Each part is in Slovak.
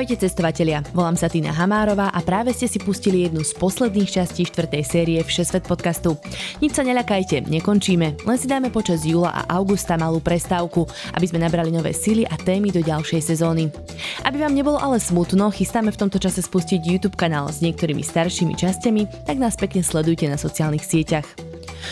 Ahojte cestovatelia, volám sa Tina Hamárová a práve ste si pustili jednu z posledných častí štvrtej série Všesvet podcastu. Nič sa neľakajte, nekončíme, len si dáme počas júla a augusta malú prestávku, aby sme nabrali nové sily a témy do ďalšej sezóny. Aby vám nebolo ale smutno, chystáme v tomto čase spustiť YouTube kanál s niektorými staršími časťami, tak nás pekne sledujte na sociálnych sieťach.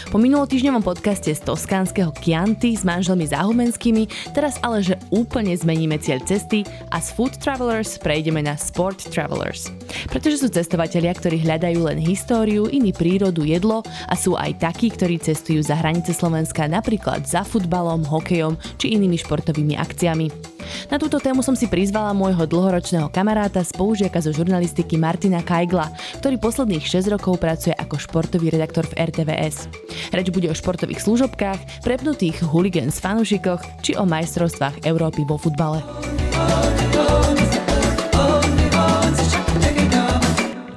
Po minulotýždňovom podcaste z toskánskeho Chianti s manželmi záhumenskými teraz ale, že úplne zmeníme cieľ cesty a z Food Travelers prejdeme na Sport Travelers. Pretože sú cestovatelia, ktorí hľadajú len históriu, iný prírodu, jedlo a sú aj takí, ktorí cestujú za hranice Slovenska napríklad za futbalom, hokejom či inými športovými akciami. Na túto tému som si prizvala môjho dlhoročného kamaráta, spolužiaka zo žurnalistiky Martina Kajgla, ktorý posledných 6 rokov pracuje ako športový redaktor v RTVS. Reč bude o športových služobkách, prepnutých hooligans fanúšikoch či o majstrovstvách Európy vo futbale.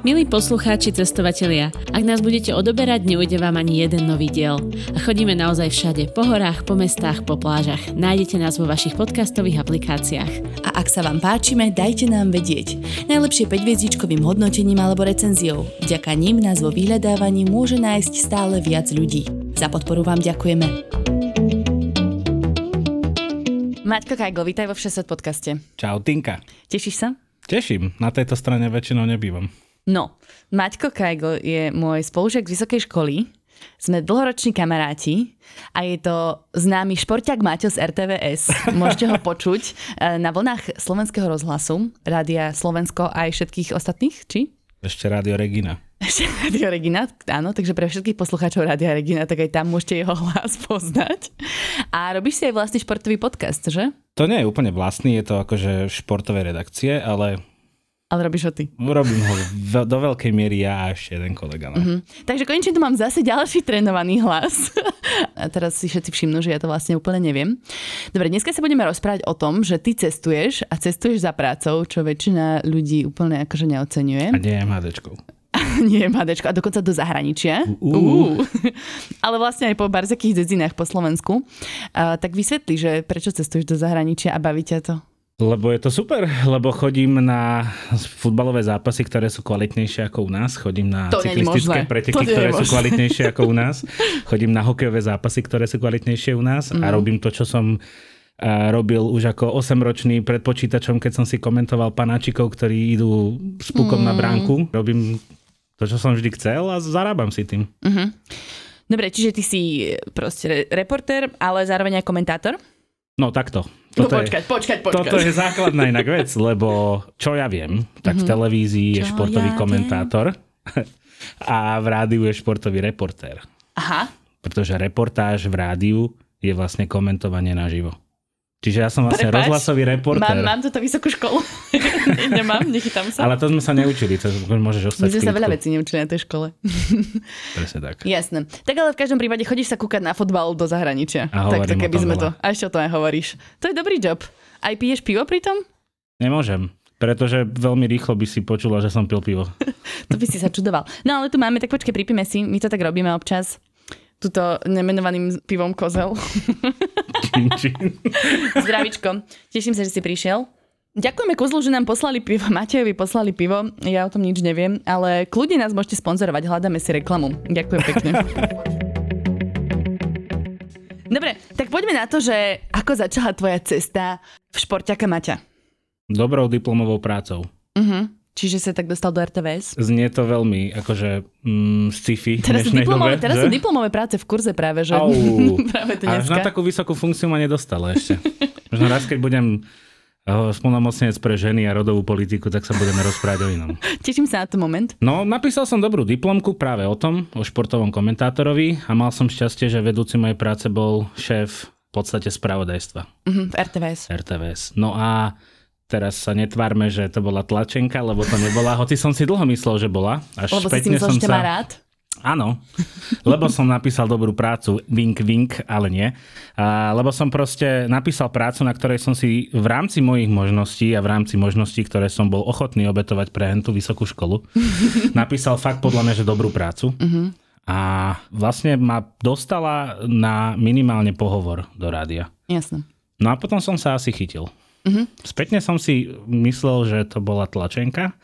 Milí poslucháči, cestovatelia, ak nás budete odoberať, neujde vám ani jeden nový diel. A chodíme naozaj všade, po horách, po mestách, po plážach. Nájdete nás vo vašich podcastových aplikáciách. A ak sa vám páčime, dajte nám vedieť. Najlepšie 5 hviezdičkovým hodnotením alebo recenziou. Vďaka ním nás vo vyhľadávaní môže nájsť stále viac ľudí. Za podporu vám ďakujeme. Maťko Kajgl, vítaj vo Všesvet podcaste. Čau, Tinka. Tešíš sa? Teším, na tejto strane väčšinou nebývam. No, Maťko Kajgl je môj spolužiak z vysokej školy. Sme dlhoroční kamaráti a je to známy športiak Maťo z RTVS. Môžete ho počuť eh, na vlnách slovenského rozhlasu, Rádia Slovensko a aj všetkých ostatných, či? Ešte Rádio Regina. Ešte Rádio Regina, áno, takže pre všetkých poslucháčov Rádia Regina, tak aj tam môžete jeho hlas poznať. A robíš si aj vlastný športový podcast, že? To nie je úplne vlastný, je to akože športové redakcie, ale ale robíš ho ty. Robím ho do veľkej miery ja a ešte jeden kolega. No. Mm-hmm. Takže konečne tu mám zase ďalší trénovaný hlas. a teraz si všetci všimnú, že ja to vlastne úplne neviem. Dobre, dneska sa budeme rozprávať o tom, že ty cestuješ a cestuješ za prácou, čo väčšina ľudí úplne akože neocenuje. A nie je MHDčkou. nie je MHDčko, a dokonca do zahraničia. Uh. Uh. Ale vlastne aj po barzakých dedzinách po Slovensku. Uh, tak vysvetli, že prečo cestuješ do zahraničia a baví ťa to? Lebo je to super, lebo chodím na futbalové zápasy, ktoré sú kvalitnejšie ako u nás. Chodím na to cyklistické preteky, ktoré sú kvalitnejšie ako u nás. Chodím na hokejové zápasy, ktoré sú kvalitnejšie u nás. Mm. A mhm. robím to, čo som robil už ako 8-ročný pred počítačom, keď som si komentoval panáčikov, ktorí idú s pukom mm. na mhm. bránku. Robím to, čo som vždy chcel a zarábam si tým. Mm-hmm. Dobre, čiže ty si proste reportér, ale zároveň aj komentátor? No takto. No toto no počkať, počkať, počkať. Toto je základná inak vec, lebo čo ja viem, tak v mhm. televízii je športový ja komentátor a v rádiu je športový reportér. Aha. Pretože reportáž v rádiu je vlastne komentovanie naživo. Čiže ja som vlastne Prepač, rozhlasový reportér. Mám, mám túto vysokú školu. Nemám, nechytám sa. Ale to sme sa neučili, to môžeš ostať My sme sa veľa vecí neučili na tej škole. Presne tak. Jasné. Tak ale v každom prípade chodíš sa kúkať na fotbal do zahraničia. A tak, tak keby sme to. A ešte o tom aj hovoríš. To je dobrý job. Aj piješ pivo pritom? Nemôžem. Pretože veľmi rýchlo by si počula, že som pil pivo. to by si sa čudoval. No ale tu máme, tak počkej, pripíme si, my to tak robíme občas. Tuto nemenovaným pivom kozel. Zdravičko. Teším sa, že si prišiel. Ďakujeme Kuzlu, že nám poslali pivo. Matejovi poslali pivo. Ja o tom nič neviem, ale kľudne nás môžete sponzorovať. Hľadáme si reklamu. Ďakujem pekne. Dobre, tak poďme na to, že ako začala tvoja cesta v športiaka Maťa. Dobrou diplomovou prácou. Uh-huh. Čiže sa tak dostal do RTVS? Znie to veľmi akože mm, sci-fi teraz sú diplomové, dobe, teraz že? sú diplomové práce v kurze práve, že? Au, práve to Až na takú vysokú funkciu ma nedostala ešte. Možno raz, keď budem eh, spolnomocnec pre ženy a rodovú politiku, tak sa budeme rozprávať o inom. Teším sa na ten moment. No, napísal som dobrú diplomku práve o tom, o športovom komentátorovi a mal som šťastie, že vedúci mojej práce bol šéf v podstate spravodajstva. Uh-huh, v RTVS. RTVS. No a teraz sa netvárme, že to bola tlačenka, lebo to nebola, hoci som si dlho myslel, že bola. Až lebo si si myslel, že sa... rád? Áno, lebo som napísal dobrú prácu, wink, wink, ale nie. A, lebo som proste napísal prácu, na ktorej som si v rámci mojich možností a v rámci možností, ktoré som bol ochotný obetovať pre tú vysokú školu, napísal fakt podľa mňa, že dobrú prácu. Uh-huh. A vlastne ma dostala na minimálne pohovor do rádia. Jasne. No a potom som sa asi chytil. Uh-huh. Spätne som si myslel, že to bola tlačenka,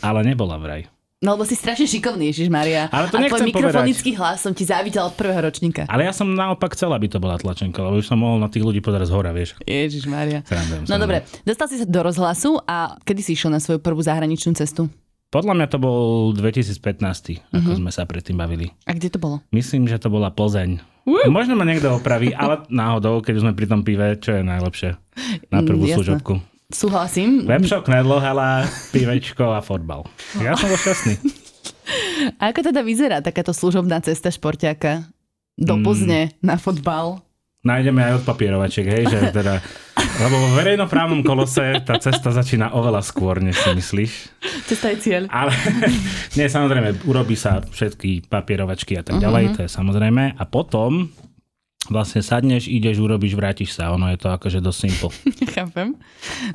ale nebola vraj. No lebo si strašne šikovný, Ježiš Maria. Ale to a tvoj mikrofonický povedať. hlas som ti závidel od prvého ročníka. Ale ja som naopak chcel, aby to bola tlačenka, lebo už som mohol na tých ľudí pozerať z hora, vieš. Ježiš Maria. Srandujem, No dobre, dostal si sa do rozhlasu a kedy si išiel na svoju prvú zahraničnú cestu? Podľa mňa to bol 2015, uh-huh. ako sme sa predtým bavili. A kde to bolo? Myslím, že to bola Plzeň. Uh. Možno ma niekto opraví, ale náhodou, keď sme pri tom pive, čo je najlepšie na prvú Mm, služobku. Súhlasím. Webshop, nedlohala, pivečko a fotbal. Ja som bol šťastný. A ako teda vyzerá takáto služobná cesta športiaka do Mm. Plzne na fotbal? Nájdeme aj od papierovačiek, hej, že teda... Lebo vo verejnoprávnom kolose tá cesta začína oveľa skôr, než si myslíš. Cesta je cieľ. Ale nie, samozrejme, urobí sa všetky papierovačky a tak ďalej, to je samozrejme. A potom vlastne sadneš, ideš, urobíš, vrátiš sa. Ono je to akože dosť simple. Chápem.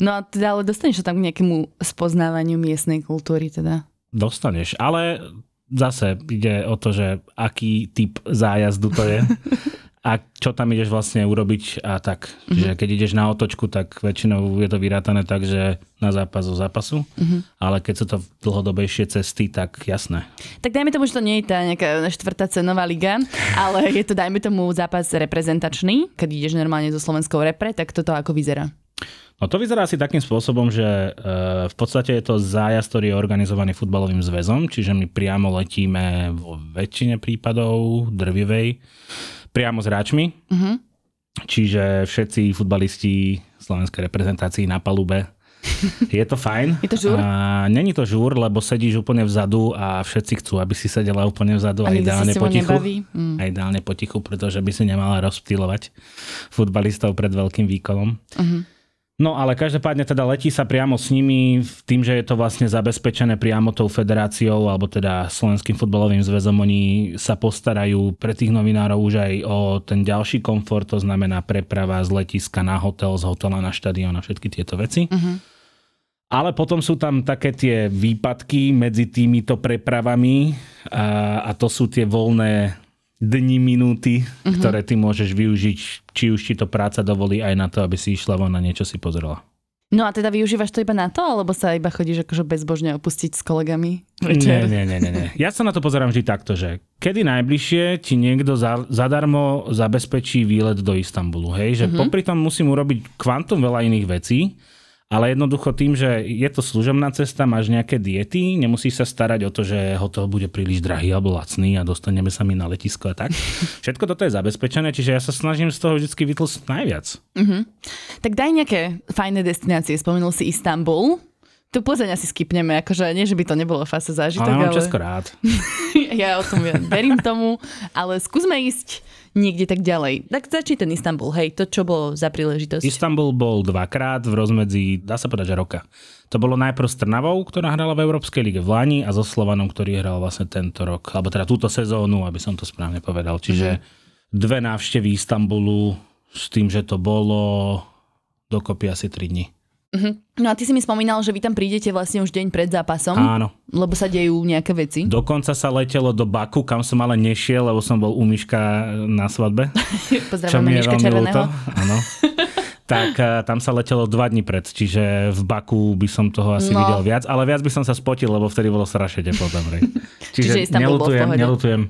No a teda ale dostaneš sa tam k nejakému spoznávaniu miestnej kultúry teda. Dostaneš, ale zase ide o to, že aký typ zájazdu to je. A čo tam ideš vlastne urobiť a tak. Čiže keď ideš na otočku, tak väčšinou je to vyrátané tak, že na zápas zo zápasu. Ale keď sú to dlhodobejšie cesty, tak jasné. Tak dajme tomu, že to nie je tá nejaká štvrtá cenová liga, ale je to dajme tomu zápas reprezentačný, keď ideš normálne so slovenskou repre, tak toto ako vyzerá. No to vyzerá asi takým spôsobom, že e, v podstate je to zájazd, ktorý je organizovaný futbalovým zväzom, čiže my priamo letíme vo väčšine prípadov drvivej priamo s hráčmi. Uh-huh. Čiže všetci futbalisti slovenskej reprezentácii na palube. Je to fajn. Je to žúr? A, není to žúr, lebo sedíš úplne vzadu a všetci chcú, aby si sedela úplne vzadu A a, ideálne potichu. Mm. A ideálne potichu, pretože by si nemala rozptýlovať futbalistov pred veľkým výkonom. Uh-huh. No ale každopádne teda letí sa priamo s nimi v tým, že je to vlastne zabezpečené priamo tou federáciou alebo teda Slovenským futbalovým zväzom. Oni sa postarajú pre tých novinárov už aj o ten ďalší komfort, to znamená preprava z letiska na hotel, z hotela na štadión a všetky tieto veci. Uh-huh. Ale potom sú tam také tie výpadky medzi týmito prepravami a, a to sú tie voľné dni, minúty, uh-huh. ktoré ty môžeš využiť, či už ti to práca dovolí aj na to, aby si išla von a niečo si pozrela. No a teda využívaš to iba na to, alebo sa iba chodíš akože bezbožne opustiť s kolegami? Večer? nie, nie, nie, nie. Ja sa na to pozerám vždy takto, že kedy najbližšie ti niekto za, zadarmo zabezpečí výlet do Istanbulu, hej? Že uh-huh. popri tom musím urobiť kvantum veľa iných vecí, ale jednoducho tým, že je to služobná cesta, máš nejaké diety, nemusíš sa starať o to, že hotel bude príliš drahý alebo lacný a dostaneme sa mi na letisko a tak. Všetko toto je zabezpečené, čiže ja sa snažím z toho vždy vytlsť najviac. Uh-huh. Tak daj nejaké fajné destinácie. Spomenul si Istanbul. Tu Plzeň asi skipneme, akože nie, že by to nebolo fase zážitok, Ale mám. Česko rád. ja o tom ja verím tomu, ale skúsme ísť niekde tak ďalej. Tak začni ten Istanbul, hej, to čo bolo za príležitosť. Istanbul bol dvakrát v rozmedzi, dá sa povedať, že roka. To bolo najprv s Trnavou, ktorá hrala v Európskej lige v Lani a so Slovanom, ktorý hral vlastne tento rok, alebo teda túto sezónu, aby som to správne povedal. Čiže dve návštevy Istanbulu s tým, že to bolo dokopy asi 3 dní. No a ty si mi spomínal, že vy tam prídete vlastne už deň pred zápasom, Áno. lebo sa dejú nejaké veci. Dokonca sa letelo do Baku, kam som ale nešiel, lebo som bol u Miška na svadbe. Pozdravujeme mi je Miška Červeného. Áno. tak eh, tam sa letelo dva dní pred, čiže v Baku by som toho asi No. videl viac, ale viac by som sa spotil, lebo vtedy bolo strašne teplo tam. Čiže Čiže, nelutujem, nelutujem.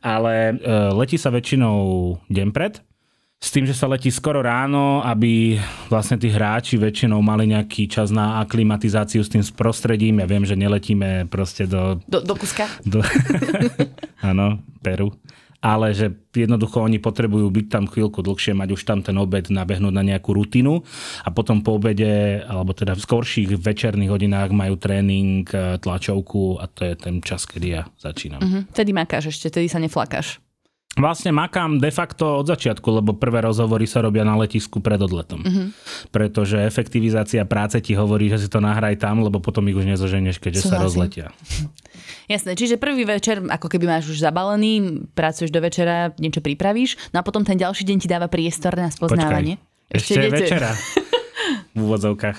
Ale uh, letí sa väčšinou deň pred, s tým, že sa letí skoro ráno, aby vlastne tí hráči väčšinou mali nejaký čas na aklimatizáciu s tým prostredím. Ja viem, že neletíme proste do Do, do kuska. do... Áno, Peru. Ale že jednoducho oni potrebujú byť tam chvíľku dlhšie, mať už tam ten obed, nabehnúť na nejakú rutinu a potom po obede, alebo teda v skorších večerných hodinách majú tréning, e, tlačovku a to je ten čas, kedy ja začínam. Mhm. Vtedy makáš ešte, vtedy sa neflakáš. Vlastne makám de facto od začiatku, lebo prvé rozhovory sa robia na letisku pred odletom. Mm-hmm. Pretože efektivizácia práce ti hovorí, že si to nahraj tam, lebo potom ich už nezoženeš, keďže Súhlasím. sa rozletia. Jasné, čiže prvý večer, ako keby máš už zabalený, pracuješ do večera, niečo pripravíš, no a potom ten ďalší deň ti dáva priestor na spoznávanie. Počkaj, ešte, ešte večera. v úvodzovkách.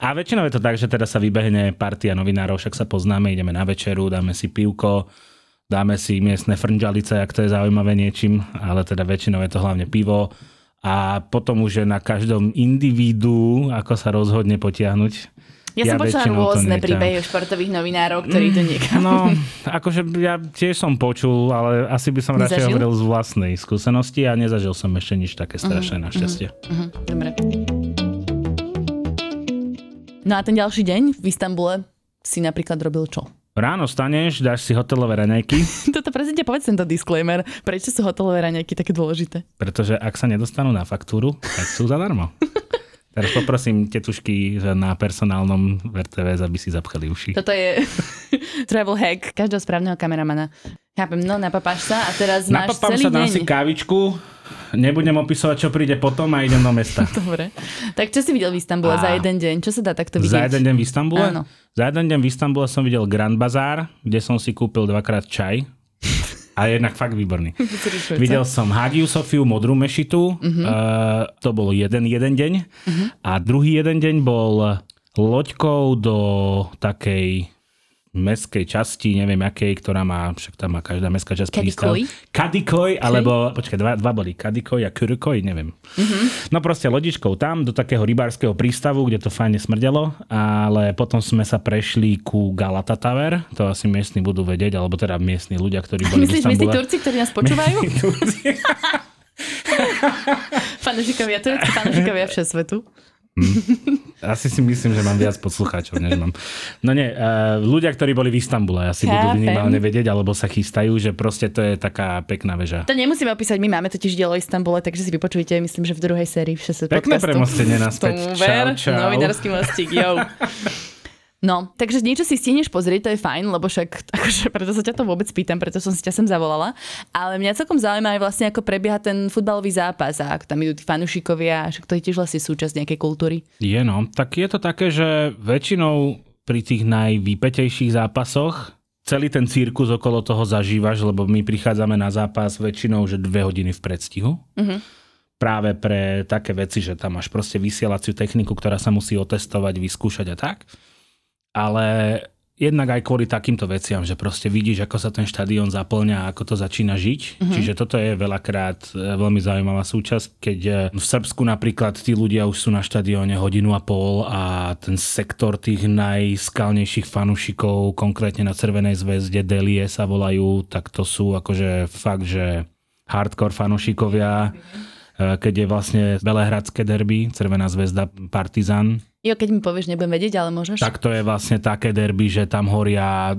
A väčšinou je to tak, že teda sa vybehne partia novinárov, však sa poznáme, ideme na večeru, dáme si pivko, dáme si miestne frnžalice, ak to je zaujímavé niečím, ale teda väčšinou je to hlavne pivo a potom už je na každom individu, ako sa rozhodne potiahnuť. Ja, ja som počula rôzne príbehy športových novinárov, ktorí to niekam... No, akože ja tiež som počul, ale asi by som nezažil? radšej hovoril z vlastnej skúsenosti a nezažil som ešte nič také strašné, uh-huh, našťastie. Uh-huh, dobre. No a ten ďalší deň v Istambule si napríklad robil čo? Ráno staneš, dáš si hotelové raňajky. Toto presne povedz tento disclaimer. Prečo sú hotelové raňajky také dôležité? Pretože ak sa nedostanú na faktúru, tak sú zadarmo. Teraz poprosím tetušky na personálnom RTVS, aby si zapchali uši. Toto je travel hack každého správneho kameramana. Chápem, no napapáš sa a teraz máš Napapám celý sa, dám si kávičku, nebudem opisovať, čo príde potom a idem do mesta. Dobre. Tak čo si videl v Istambule a... za jeden deň? Čo sa dá takto vidieť? Za jeden deň v Istambule? Áno. Za jeden deň v Istambule som videl Grand Bazar, kde som si kúpil dvakrát čaj a jednak fakt výborný. Videl som Hagiu Sofiu, modrú mešitu, uh-huh. uh, to bol jeden, jeden deň. Uh-huh. A druhý jeden deň bol loďkou do takej mestskej časti, neviem akej, ktorá má, však tam má každá mestská časť prístav. Kadikoj, alebo, počkaj, dva, dva boli, Kadikoj a Kurkoj, neviem. Mm-hmm. No proste lodičkou tam, do takého rybárskeho prístavu, kde to fajne smrdelo, ale potom sme sa prešli ku Galata Tower, to asi miestni budú vedieť, alebo teda miestni ľudia, ktorí boli Myslíš, myslí Turci, ktorí nás počúvajú? Fanúšikovia, tureckí fanúšikovia svetu. Hm. Asi si myslím, že mám viac poslucháčov, než mám. No nie, uh, ľudia, ktorí boli v Istambule, asi Chápem. budú minimálne vedieť, alebo sa chystajú, že proste to je taká pekná väža. To nemusíme opísať, my máme totiž dielo Istambule, takže si vypočujte, myslím, že v druhej sérii v 6 Pekné premostenie naspäť. Čau, čau. Novinársky mostík, jo. No, takže niečo si stihneš pozrieť, to je fajn, lebo však akože, preto sa ťa to vôbec pýtam, preto som si ťa sem zavolala. Ale mňa celkom zaujíma aj vlastne, ako prebieha ten futbalový zápas a ako tam idú tí fanúšikovia, však to je tiež vlastne súčasť nejakej kultúry. Je no, tak je to také, že väčšinou pri tých najvýpetejších zápasoch celý ten cirkus okolo toho zažívaš, lebo my prichádzame na zápas väčšinou, že dve hodiny v predstihu. Uh-huh práve pre také veci, že tam máš proste vysielaciu techniku, ktorá sa musí otestovať, vyskúšať a tak ale jednak aj kvôli takýmto veciam, že proste vidíš, ako sa ten štadión zaplňa, ako to začína žiť. Mm-hmm. Čiže toto je veľakrát e, veľmi zaujímavá súčasť, keď e, v Srbsku napríklad tí ľudia už sú na štadióne hodinu a pol a ten sektor tých najskalnejších fanúšikov, konkrétne na Červenej zväzde Delie sa volajú, tak to sú akože fakt, že hardcore fanúšikovia. Mm-hmm. Keď je vlastne Belehradské derby, Červená zväzda Partizan, Jo, keď mi povieš, nebudem vedieť, ale môžeš. Tak to je vlastne také derby, že tam horia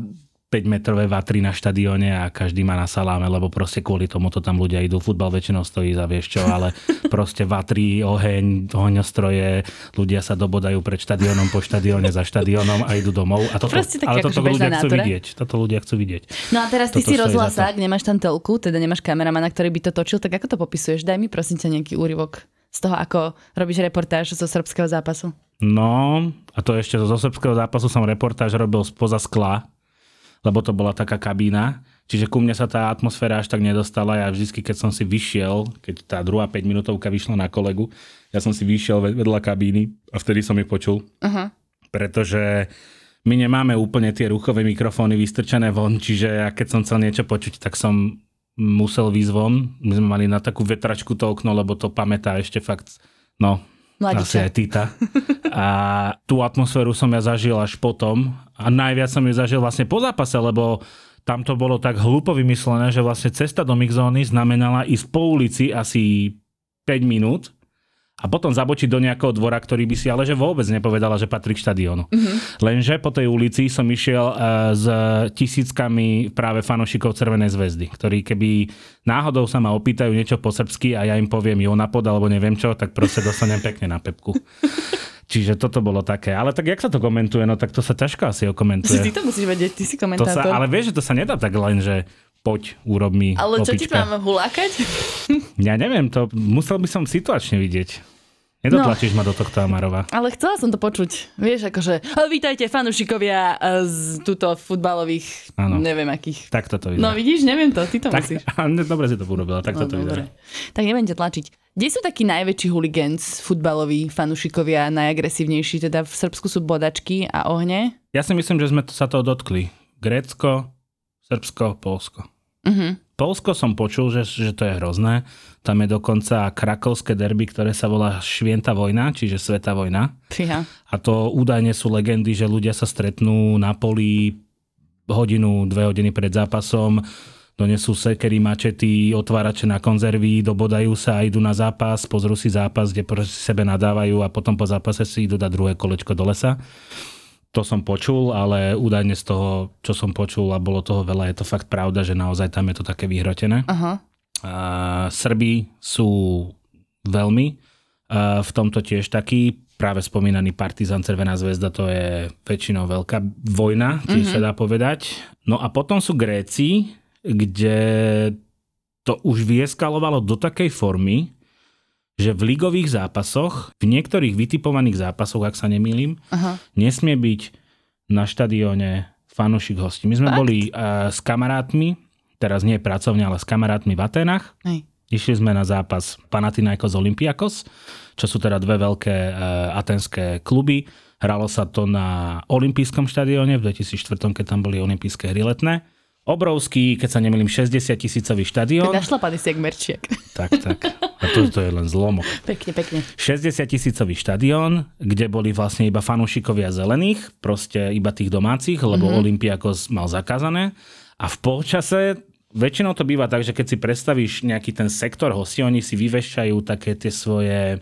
5-metrové vatry na štadióne a každý má na saláme, lebo proste kvôli tomu to tam ľudia idú. Futbal väčšinou stojí za vieš čo, ale proste vatry, oheň, ohňostroje, ľudia sa dobodajú pred štadiónom, po štadióne, za štadiónom a idú domov. A toto, ale toto ľudia chcú vidieť. Toto ľudia chcú vidieť. No a teraz ty toto si rozhlasák, nemáš tam telku, teda nemáš kameramana, ktorý by to točil, tak ako to popisuješ? Daj mi prosím ťa nejaký úryvok z toho, ako robíš reportáž zo srbského zápasu. No, a to ešte zo srbského zápasu som reportáž robil spoza skla, lebo to bola taká kabína. Čiže ku mne sa tá atmosféra až tak nedostala. Ja vždy, keď som si vyšiel, keď tá druhá 5 minútovka vyšla na kolegu, ja som si vyšiel vedľa kabíny a vtedy som ich počul. Uh-huh. Pretože my nemáme úplne tie ruchové mikrofóny vystrčené von, čiže ja keď som chcel niečo počuť, tak som musel výsť von. My sme mali na takú vetračku to okno, lebo to pamätá ešte fakt, no, Mladiča. Asi aj Tita. A tú atmosféru som ja zažil až potom. A najviac som ju zažil vlastne po zápase, lebo tam to bolo tak hlúpo vymyslené, že vlastne cesta do mixzóny znamenala ísť po ulici asi 5 minút a potom zabočiť do nejakého dvora, ktorý by si ale že vôbec nepovedala, že patrí k štadiónu. Mm-hmm. Lenže po tej ulici som išiel uh, s tisíckami práve fanošikov Červenej zväzdy, ktorí keby náhodou sa ma opýtajú niečo po srbsky a ja im poviem Jonapod alebo neviem čo, tak proste dostanem pekne na pepku. Čiže toto bolo také. Ale tak jak sa to komentuje? No tak to sa ťažko asi okomentuje. Ty to musíš vedieť, ty si komentátor. To sa, ale vieš, že to sa nedá tak len, že poď, urob mi Ale čo opička. ti to máme hulákať? Ja neviem, to musel by som situačne vidieť. Nedotlačíš no. ma do tohto Amarova. Ale chcela som to počuť. Vieš, akože, "A vítajte fanúšikovia e, z túto futbalových, Áno. neviem akých. Tak toto No vyzerá. vidíš, neviem to, ty to tak, musíš. dobre si to urobila, tak No, toto vyzerá. Tak neviem ťa tlačiť. Kde sú takí najväčší huligans, futbaloví fanúšikovia, najagresívnejší? Teda v Srbsku sú bodačky a ohne. Ja si myslím, že sme sa toho dotkli. Grécko, Srbsko, Polsko. Uh-huh. Polsko som počul, že, že to je hrozné. Tam je dokonca krakovské derby, ktoré sa volá Švienta vojna, čiže Sveta vojna. Fíha. A to údajne sú legendy, že ľudia sa stretnú na poli hodinu, dve hodiny pred zápasom, donesú sekery, mačety, otvárače na konzervy, dobodajú sa a idú na zápas, pozrú si zápas, kde proti sebe nadávajú a potom po zápase si idú dať druhé kolečko do lesa. To som počul, ale údajne z toho, čo som počul a bolo toho veľa, je to fakt pravda, že naozaj tam je to také vyhrotené. Aha. A Srbi sú veľmi a v tomto tiež taký. Práve spomínaný Partizan Červená zväzda, to je väčšinou veľká vojna, tiež mm-hmm. sa dá povedať. No a potom sú Gréci, kde to už vyeskalovalo do takej formy, že v ligových zápasoch, v niektorých vytipovaných zápasoch, ak sa nemýlim, Aha. nesmie byť na štadióne fanúšik hostí. My sme Fakt? boli uh, s kamarátmi, teraz nie pracovne, ale s kamarátmi v Atenách. Hej. Išli sme na zápas Panathinaikos Olympiakos, čo sú teda dve veľké uh, atenské kluby. Hralo sa to na olympijskom štadióne v 2004, keď tam boli olympijské hry letné. Obrovský, keď sa nemýlim, 60 tisícový štadión. Našlapaný si jak merčiak. Tak, tak. A to, to je len zlomok. Pekne, pekne. 60 tisícový štadión, kde boli vlastne iba fanúšikovia zelených, proste iba tých domácich, lebo mm-hmm. Olympiakos mal zakázané. A v polčase, väčšinou to býva tak, že keď si predstavíš nejaký ten sektor hostí, oni si vyvešťajú také tie svoje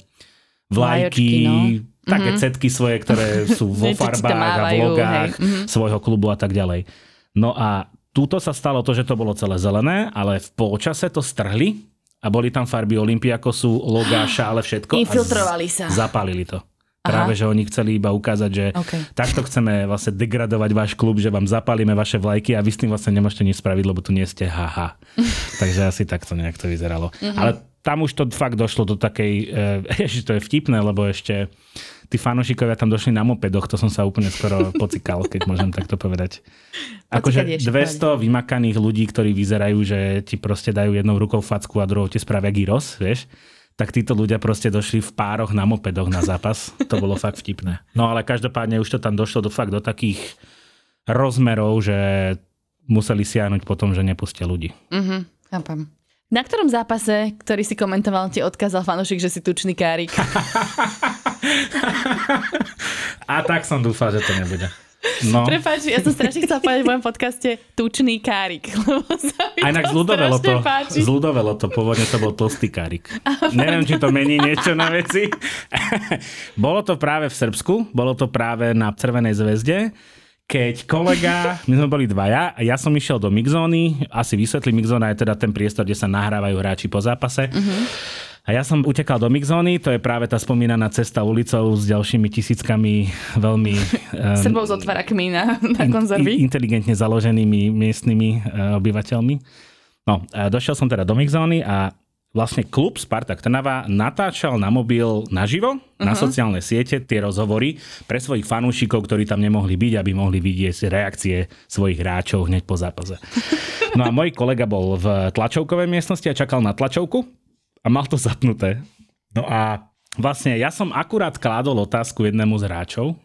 vlajky, Vlajočky, no. také mm-hmm. cetky svoje, ktoré sú vo farbách a v logách. Mhm. svojho klubu a tak ďalej. No a túto sa stalo to, že to bolo celé zelené, ale v polčase to strhli a boli tam farby Olympiakosu, logá, šále, všetko. Infiltrovali sa. Zapálili to. Práve, že oni chceli iba ukázať, že OK. takto chceme vlastne degradovať váš klub, že vám zapálime vaše vlajky a vy s tým vlastne nemôžete nič spraviť, lebo tu nie ste haha. Takže asi takto nejak to vyzeralo. Ale tam už to fakt došlo do takej, ešte to je vtipné, lebo ešte tí fanúšikovia tam došli na mopedoch, to som sa úplne skoro pocikal, keď môžem takto povedať. Akože Pocikať je 200 vymakaných ľudí, ktorí vyzerajú, že ti proste dajú jednou rukou facku a druhou ti spravia gyros, vieš tak títo ľudia proste došli v pároch na mopedoch na zápas. To bolo fakt vtipné. No ale každopádne už to tam došlo do fakt do takých rozmerov, že museli siahnuť potom, že nepustia ľudí. Mhm, chápem. Na ktorom zápase, ktorý si komentoval, ti odkázal fanúšik, že si tučný kárik? A tak som dúfal, že to nebude. No. Prepač, ja som strašne chcela povedať v mojom podcaste tučný kárik. Lebo sa mi A inak zľudovelo to, páči. zľudovelo to, pôvodne to bol tlstý kárik. Neviem, či to mení niečo na veci. bolo to práve v Srbsku, bolo to práve na Červenej zväzde, keď kolega, my sme boli dvaja, a ja som išiel do mixzóny, asi vysvetlím, mixzóna je teda ten priestor, kde sa nahrávajú hráči po zápase. A ja som utekal do mixzóny, to je práve tá spomínaná cesta ulicou s ďalšími tisíckami veľmi um, Sebou z otvárakmi na, na in- konzervy. inteligentne založenými miestnymi e, obyvateľmi. No, a došiel som teda do mixzóny a vlastne klub Spartak Trnava natáčal na mobil naživo, uh-huh. na sociálne siete tie rozhovory pre svojich fanúšikov, ktorí tam nemohli byť, aby mohli vidieť reakcie svojich hráčov hneď po zápase. No a môj kolega bol v tlačovkovej miestnosti a čakal na tlačovku a mal to zapnuté. No a vlastne ja som akurát kládol otázku jednému z hráčov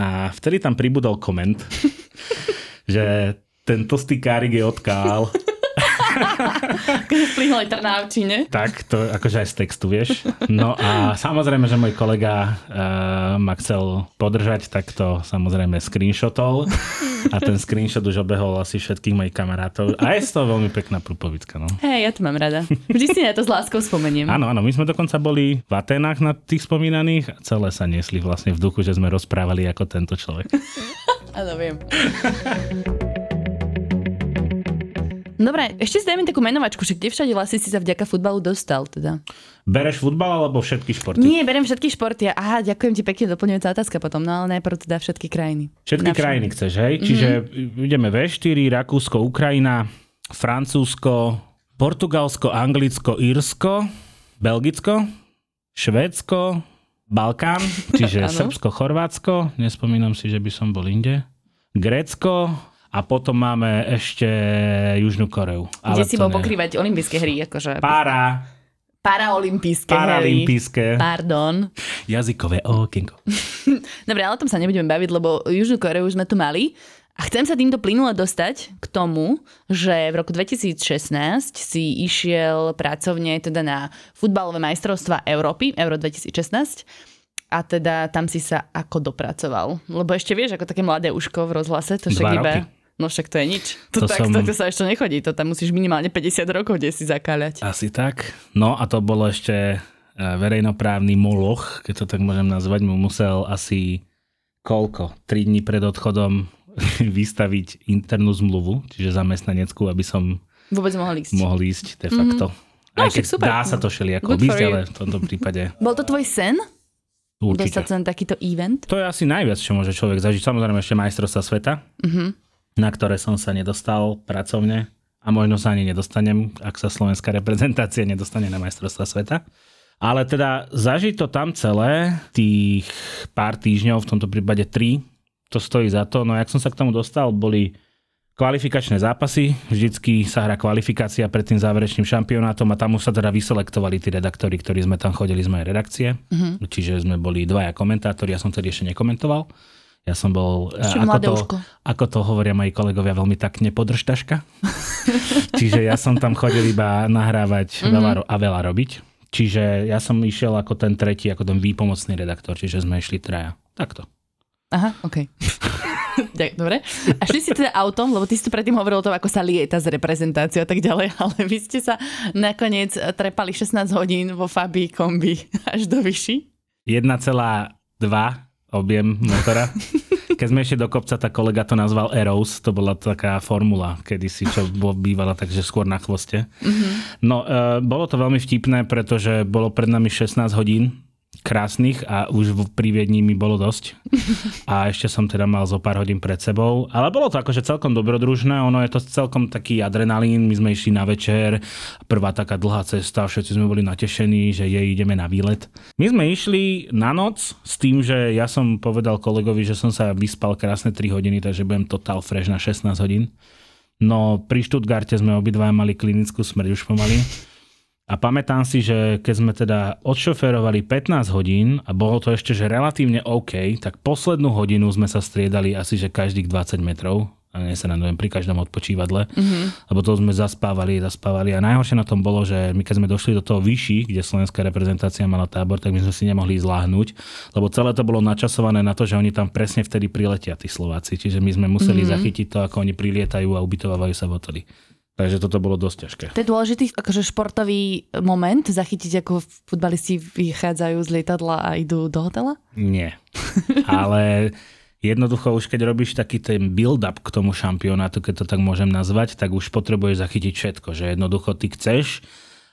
a vtedy tam pribudol koment, že ten tlstý kárik je odkál. Vplynul aj Trnávčine. Tak, to akože aj z textu, vieš. No a samozrejme, že môj kolega uh, ma chcel podržať, tak to samozrejme screenshotol. A ten screenshot už obehol asi všetkých mojich kamarátov. A je toho veľmi pekná prúpovitka, no. Hej, ja to mám rada. Vždy si na to s láskou spomeniem. Áno, áno, my sme dokonca boli v Atenách na tých spomínaných a celé sa niesli vlastne v duchu, že sme rozprávali ako tento človek. Áno, viem. Dobre, ešte si dajme takú menovačku, že kde všade vlastne si sa vďaka futbalu dostal teda? Bereš futbal alebo všetky športy? Nie, berem všetky športy. Aha, ďakujem ti pekne, doplňujúca otázka potom, no ale najprv teda všetky krajiny. Všetky krajiny chceš, hej? Čiže ideme V4, Rakúsko, Ukrajina, Francúzsko, Portugalsko, Anglicko, Írsko, Belgicko, Švédsko, Balkán, čiže Srbsko, Chorvátsko, nespomínam si, že by som bol inde, Grécko a potom máme ešte Južnú Koreu. Kde si bol pokrývať olympijské hry? Akože... Para. Paraolympijské Paralympijské. hry. Pardon. Jazykové okienko. Dobre, ale o tom sa nebudeme baviť, lebo Južnú Koreu už sme tu mali. A chcem sa týmto plynule dostať k tomu, že v roku 2016 si išiel pracovne teda na futbalové majstrovstva Európy, Euro 2016 a teda tam si sa ako dopracoval. Lebo ešte vieš, ako také mladé uško v rozhlase, to však iba... No však to je nič. To, to tak, som... to sa ešte nechodí. To tam musíš minimálne 50 rokov, kde si zakáľať. Asi tak. No a to bolo ešte e, verejnoprávny moloch, keď to tak môžem nazvať, mu musel asi koľko? 3 dní pred odchodom vystaviť internú zmluvu, čiže zamestnaneckú, aby som vôbec mohol ísť. Mohol ísť de facto. Mm-hmm. Aj keď super. dá sa to ako obísť, ale v tomto prípade... Bol to tvoj sen? Určite. Dostať sa na takýto event? To je asi najviac, čo môže človek zažiť. Samozrejme ešte majstrovstva sveta. Mm-hmm na ktoré som sa nedostal pracovne a možno sa ani nedostanem, ak sa slovenská reprezentácia nedostane na majstrovstva sveta. Ale teda zažiť to tam celé, tých pár týždňov, v tomto prípade tri, to stojí za to. No jak som sa k tomu dostal, boli kvalifikačné zápasy, vždycky sa hrá kvalifikácia pred tým záverečným šampionátom a tam už sa teda vyselektovali tí redaktori, ktorí sme tam chodili z mojej redakcie. Uh-huh. Čiže sme boli dvaja komentátori, ja som tedy ešte nekomentoval. Ja som bol, Ešte ako to, ako to hovoria moji kolegovia, veľmi tak nepodržtaška. Čiže ja som tam chodil iba nahrávať mm-hmm. veľa, a veľa robiť. Čiže ja som išiel ako ten tretí, ako ten výpomocný redaktor, čiže sme išli traja. Takto. Aha, OK. Dobre. A šli si teda autom, lebo ty si tu predtým hovoril o tom, ako sa lieta z reprezentáciou a tak ďalej, ale vy ste sa nakoniec trepali 16 hodín vo Fabii kombi až do vyši? 1,2 objem motora. Keď sme ešte do kopca, tak kolega to nazval Eros, to bola taká formula kedysi, čo bývala takže skôr na chvoste. Mm-hmm. No, e, bolo to veľmi vtipné, pretože bolo pred nami 16 hodín krásnych a už v Viedni mi bolo dosť. A ešte som teda mal zo pár hodín pred sebou. Ale bolo to akože celkom dobrodružné, ono je to celkom taký adrenalín, my sme išli na večer, prvá taká dlhá cesta, všetci sme boli natešení, že jej ideme na výlet. My sme išli na noc s tým, že ja som povedal kolegovi, že som sa vyspal krásne 3 hodiny, takže budem total fresh na 16 hodín. No pri Stuttgarte sme obidva mali klinickú smrť už pomaly. A pamätám si, že keď sme teda odšoferovali 15 hodín a bolo to ešte že relatívne OK, tak poslednú hodinu sme sa striedali asi že každých 20 metrov a nie sa nadujem pri každom odpočívadle, mm-hmm. lebo to sme zaspávali, zaspávali a najhoršie na tom bolo, že my keď sme došli do toho vyšší, kde slovenská reprezentácia mala tábor, tak my sme si nemohli zláhnuť, lebo celé to bolo načasované na to, že oni tam presne vtedy priletia, tí Slováci, čiže my sme museli mm-hmm. zachytiť to, ako oni prilietajú a ubytovávajú sa v hoteli. Takže toto bolo dosť ťažké. To je dôležitý akože športový moment, zachytiť, ako futbalisti vychádzajú z lietadla a idú do hotela? Nie. Ale jednoducho už keď robíš taký ten build-up k tomu šampionátu, keď to tak môžem nazvať, tak už potrebuješ zachytiť všetko. Že jednoducho ty chceš,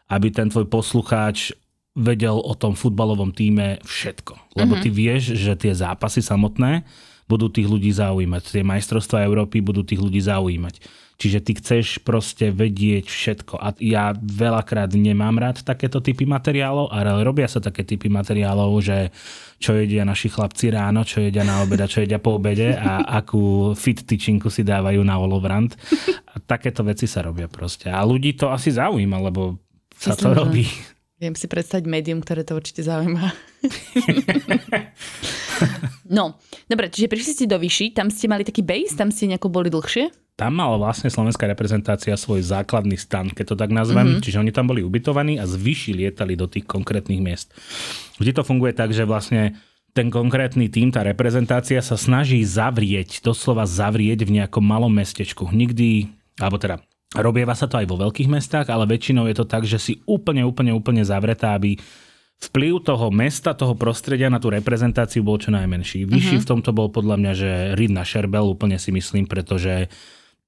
aby ten tvoj poslucháč vedel o tom futbalovom týme všetko. Lebo mm-hmm. ty vieš, že tie zápasy samotné budú tých ľudí zaujímať. Tie majstrovstvá Európy budú tých ľudí zaujímať Čiže ty chceš proste vedieť všetko. A ja veľakrát nemám rád takéto typy materiálov, ale robia sa také typy materiálov, že čo jedia naši chlapci ráno, čo jedia na obed a čo jedia po obede a akú fit tyčinku si dávajú na olovrant. A takéto veci sa robia proste. A ľudí to asi zaujíma, lebo sa Myslím, to robí. Viem si predstaviť médium, ktoré to určite zaujíma. no, dobre, čiže prišli ste do Vyši, tam ste mali taký base, tam ste nejako boli dlhšie? Tam mala vlastne slovenská reprezentácia svoj základný stan, keď to tak nazvem. Mm-hmm. Čiže oni tam boli ubytovaní a z Vyši lietali do tých konkrétnych miest. Vždy to funguje tak, že vlastne ten konkrétny tým, tá reprezentácia sa snaží zavrieť, doslova zavrieť v nejakom malom mestečku. Nikdy, alebo teda Robieva sa to aj vo veľkých mestách, ale väčšinou je to tak, že si úplne, úplne, úplne zavretá, aby vplyv toho mesta, toho prostredia na tú reprezentáciu bol čo najmenší. Vyšší uh-huh. v tomto bol podľa mňa, že Rid na Šerbel, úplne si myslím, pretože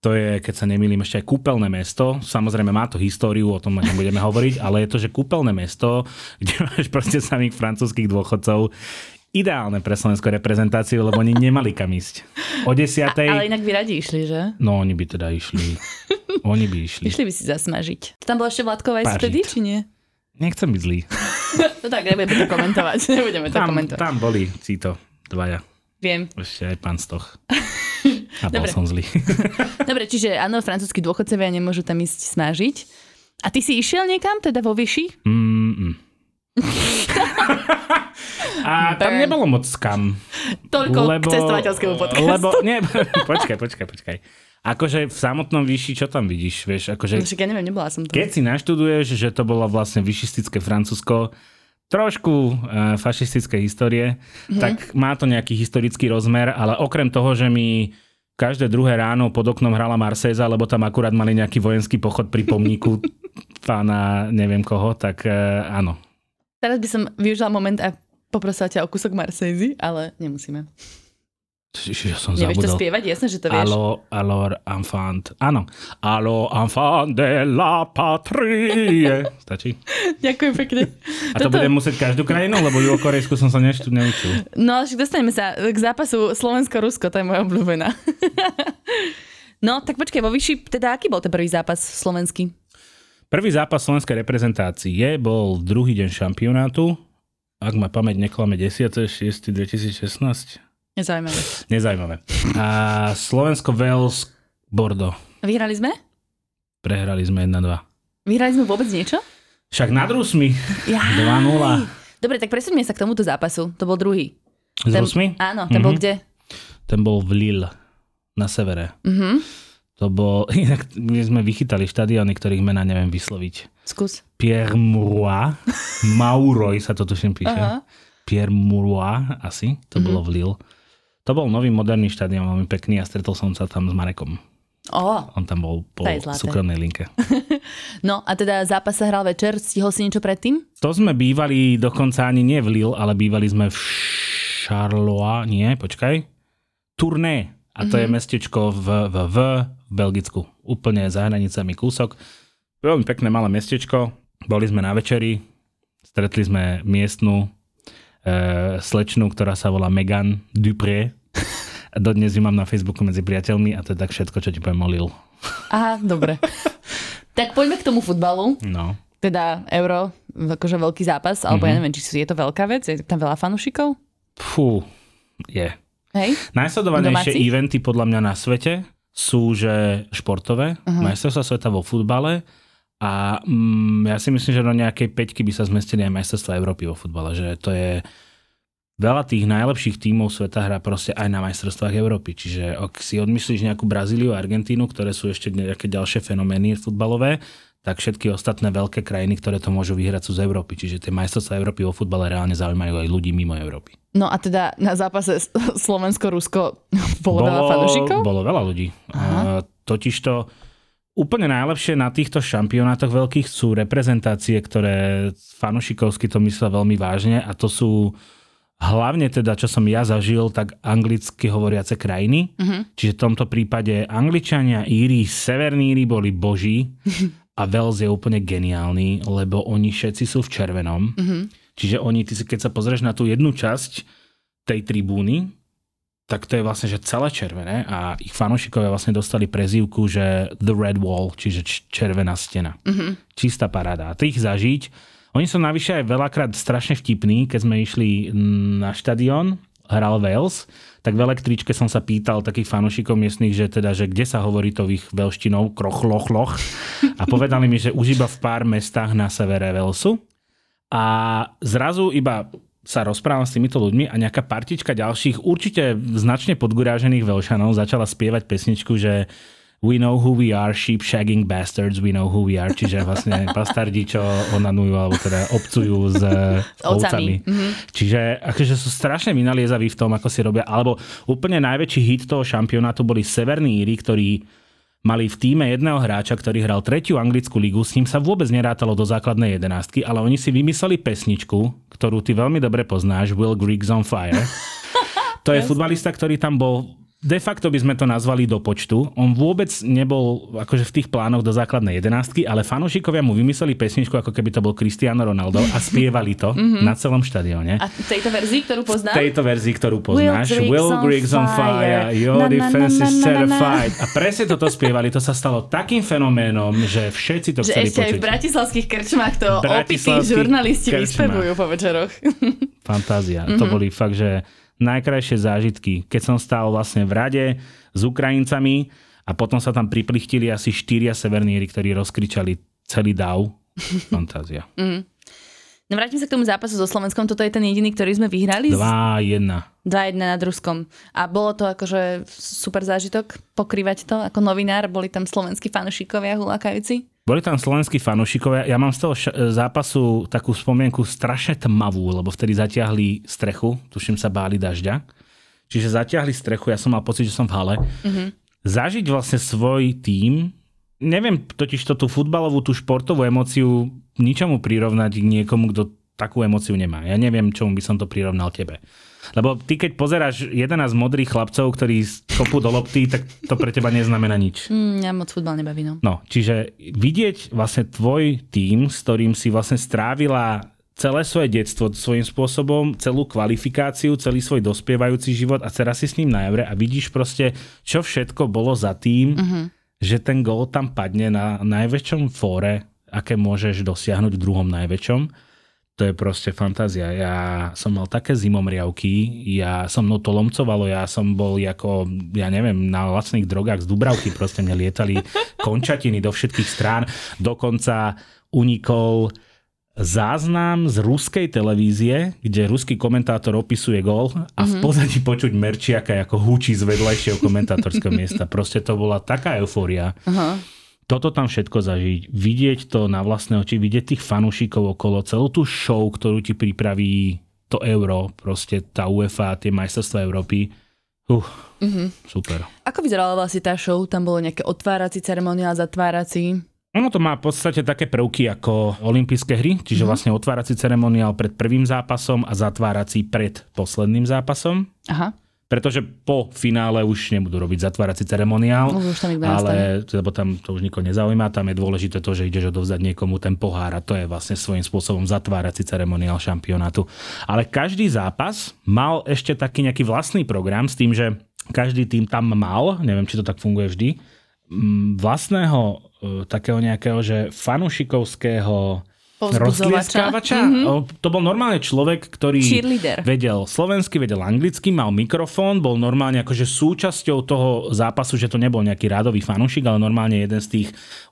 to je, keď sa nemýlim, ešte aj kúpeľné mesto. Samozrejme má to históriu, o tom nebudeme hovoriť, ale je to, že kúpeľné mesto, kde máš proste samých francúzských dôchodcov, ideálne pre slovenskú reprezentáciu, lebo oni nemali kam ísť. O desiatej... Ale inak by radi išli, že? No, oni by teda išli. Oni by išli. Išli by si zasmažiť. Tam bola ešte Vládková aj vtedy, či nie? Nechcem byť zlý. No tak, nebudeme to komentovať. Nebudeme to Tam, komentovať. tam boli títo dvaja. Viem. Ešte aj pán Stoch. A bol Dobre. som zlý. Dobre, čiže áno, francúzskí dôchodcovia nemôžu tam ísť smažiť. A ty si išiel niekam, teda vo vyši? Mm, mm. A tam Burn. nebolo moc kam. Toľko k cestovateľskému podcastu. Lebo, nie, počkaj, počkaj, počkaj. Akože v samotnom výši, čo tam vidíš, vieš, akože Však ja neviem, nebola som tu. keď si naštuduješ, že to bolo vlastne vyšistické Francúzsko, trošku uh, fašistické histórie, mm-hmm. tak má to nejaký historický rozmer, ale okrem toho, že mi každé druhé ráno pod oknom hrala Marseza, lebo tam akurát mali nejaký vojenský pochod pri pomníku pána neviem koho, tak uh, áno. Teraz by som využila moment a poprosila ťa o kúsok Marsejzy, ale nemusíme. Čiže som Nevieš to zabudol. spievať? Jasné, že to vieš. Allo, alors, enfant. Áno. Allo, enfant de la patrie. Stačí? Ďakujem pekne. A to Toto- budem musieť každú krajinu, lebo juhokorejsku som sa neštu neučil. No, však dostaneme sa k zápasu Slovensko-Rusko, to je moja obľúbená. no, tak počkaj, vo vyšší, teda aký bol ten prvý zápas slovenský? Prvý zápas slovenskej reprezentácie bol druhý deň šampionátu. Ak ma pamäť neklame 10.6.2016. Nezaujímavé. Nezajímavé. A Slovensko Wales Bordeaux. Vyhrali sme? Prehrali sme 1-2. Vyhrali sme vôbec niečo? Však nad Rusmi Ja. 2-0. Dobre, tak presuňme sa k tomuto zápasu. To bol druhý. S Ten- Rusmi? Áno, ten bol Mhm. kde? Ten bol v Lille na severe. Mhm. To bol, inak my sme vychytali štadióny, ktorých mená neviem vysloviť. Skús. Pierre Mauroy, Mauroy sa to tuším píše. Aha. Pierre Mauroy asi, to bolo v Lille. To bol nový moderný štadión, veľmi pekný a stretol som sa tam s Marekom. Ó, On tam bol po súkromnej linke. no a teda zápas sa hral večer, stihol si niečo predtým? To sme bývali dokonca ani nie v Lille, ale bývali sme v Charleroi, nie, počkaj, Tourné. A to je mestečko v, v, v, v Belgicku. Úplne za hranicami kúsok. Veľmi pekné malé mestečko. Boli sme na večeri, stretli sme miestnu slečnu, ktorá sa volá Megan Dupré. Dodnes ju mám na Facebooku medzi priateľmi a to je tak všetko, čo ti poviem o Lille. Aha, dobre. tak poďme k tomu futbalu. No. Teda euro, akože veľký zápas, alebo Mhm. ja neviem, či je to veľká vec, je tam veľa fanúšikov? Fú, je. Hej? Najsledovanejšie Domácich? eventy podľa mňa na svete sú, že športové, uh-huh. majstrovstvá sveta vo futbale a mm, ja si myslím, že do nejakej peťky by sa zmestili aj majstrovstvá Európy vo futbale, že to je veľa tých najlepších tímov sveta hrá proste aj na majstrovstvách Európy. Čiže ak si odmyslíš nejakú Brazíliu a Argentínu, ktoré sú ešte nejaké ďalšie fenomény futbalové, tak všetky ostatné veľké krajiny, ktoré to môžu vyhrať, sú z Európy. Čiže tie majstrovstvá Európy vo futbale reálne zaujímajú aj ľudí mimo Európy. No a teda na zápase Slovensko-Rusko bolo, veľa fanúšikov? Bolo veľa ľudí. Aha. A, totižto úplne najlepšie na týchto šampionátoch veľkých sú reprezentácie, ktoré fanušikovsky to myslia veľmi vážne a to sú hlavne teda, čo som ja zažil, tak anglicky hovoriace krajiny. Mhm. Čiže v tomto prípade Angličania, Íri, Severní Íri boli boží a Wales je úplne geniálny, lebo oni všetci sú v červenom. Mhm. Čiže oni, ty si, keď sa pozrieš na tú jednu časť tej tribúny, tak to je vlastne, že celé červené a ich fanúšikovia vlastne dostali prezývku, že The Red Wall, čiže červená stena. Mhm. Čistá paráda. A tých zažiť. Oni sú navyše aj veľakrát strašne vtipní, keď sme išli na štadión, hral Wales, tak v električke som sa pýtal takých fanúšikov miestnych, že teda, že kde sa hovorí to ich veľštinou, krochlochloch. A povedali mi, že už iba v pár mestách na severe Walesu. A zrazu iba sa rozprávam s týmito ľuďmi a nejaká partička ďalších, určite značne podgurážených veľšanov začala spievať pesničku, že We know who we are, sheep shagging bastards, we know who we are, čiže vlastne bastardi, čo onanujú, alebo teda obcujú s, s ovcami. Mhm. Čiže akože sú strašne vynaliezaví v tom, ako si robia. Alebo úplne najväčší hit toho šampionátu boli Severní Íri, ktorí mali v týme jedného hráča, ktorý hral tretiu anglickú ligu, s ním sa vôbec nerátalo do základnej jedenástky, ale oni si vymysleli pesničku, ktorú ty veľmi dobre poznáš, Will Griggs on Fire. To je futbalista, ktorý tam bol de facto by sme to nazvali do počtu. On vôbec nebol akože v tých plánoch do základnej jedenáctky, ale fanúšikovia mu vymysleli pesničku, ako keby to bol Cristiano Ronaldo a spievali to mm-hmm. na celom štadióne. A tejto verzii, ktorú poznáš? Tejto verzii, ktorú poznáš. Will Griggs on, on fire, your na, defense na, na, is terrified. A presne toto spievali. To sa stalo takým fenoménom, že všetci to že chceli ešte počuť. aj v bratislavských krčmách to opití žurnalisti vyspevujú po večeroch. Fantázia. Mm-hmm. To boli fakt, že najkrajšie zážitky, keď som stál vlastne v rade s Ukrajincami a potom sa tam priplichtili asi štyria severníri, ktorí rozkričali celý dav. Fantázia. mm. No vrátim sa k tomu zápasu so Slovenskom. Toto je ten jediný, ktorý sme vyhrali. 2-1. 2-1 nad Ruskom. A bolo to akože super zážitok pokrývať to ako novinár. Boli tam slovenskí fanušikovia hulákajúci? Boli tam slovenskí fanúšikovia. Ja mám z toho zápasu takú spomienku strašne tmavú, lebo vtedy zatiahli strechu. Tuším sa báli dažďa. Čiže zatiahli strechu. Ja som mal pocit, že som v hale. Mm-hmm. Zažiť vlastne svoj tím neviem totiž to tú futbalovú, tú športovú emóciu ničomu prirovnať k niekomu, kto takú emóciu nemá. Ja neviem, čomu by som to prirovnal tebe. Lebo ty, keď pozeráš 11 modrých chlapcov, ktorí kopú do lopty, tak to pre teba neznamená nič. Mm, ja moc futbal nebaví, no. No, čiže vidieť vlastne tvoj tým, s ktorým si vlastne strávila celé svoje detstvo svojím spôsobom, celú kvalifikáciu, celý svoj dospievajúci život a teraz si s ním na evre a vidíš proste, čo všetko bolo za tým, mm-hmm že ten gól tam padne na najväčšom fóre, aké môžeš dosiahnuť v druhom najväčšom. To je proste fantázia. Ja som mal také zimomriavky, ja som no to lomcovalo, ja som bol ako, ja neviem, na vlastných drogách z Dubravky, proste mne lietali končatiny do všetkých strán, dokonca unikol záznam z ruskej televízie, kde ruský komentátor opisuje gol a v mhm. pozadí počuť Merčiaka ako húči z vedľajšieho komentátorského miesta. Proste to bola taká eufória. Uh-huh. Toto tam všetko zažiť, vidieť to na vlastné oči, vidieť tých fanúšikov okolo, celú tú show, ktorú ti pripraví to euro, proste tá UEFA, tie majstrovstvá Európy. Uh, uh-huh. super. Ako vyzerala vlastne tá show? Tam bolo nejaké otvárací ceremoniál, zatvárací? Ono to má v podstate také prvky ako olympijské hry, čiže mm-hmm. vlastne otvárací ceremoniál pred prvým zápasom a zatvárací pred posledným zápasom. Aha. Pretože po finále už nebudú robiť zatvárací ceremoniál, no, už tam ale lebo tam to už nikoho nezaujíma, tam je dôležité to, že ideš odovzdať niekomu ten pohár a to je vlastne svojím spôsobom zatvárací ceremoniál šampionátu. Ale každý zápas mal ešte taký nejaký vlastný program s tým, že každý tým tam mal, neviem, či to tak funguje vždy, vlastného E, takého nejakého, že fanušikovského rozlieskávača. Mm-hmm. To bol normálne človek, ktorý Cheerleader. vedel slovensky, vedel anglicky, mal mikrofón, bol normálne akože súčasťou toho zápasu, že to nebol nejaký rádový fanúšik, ale normálne jeden z tých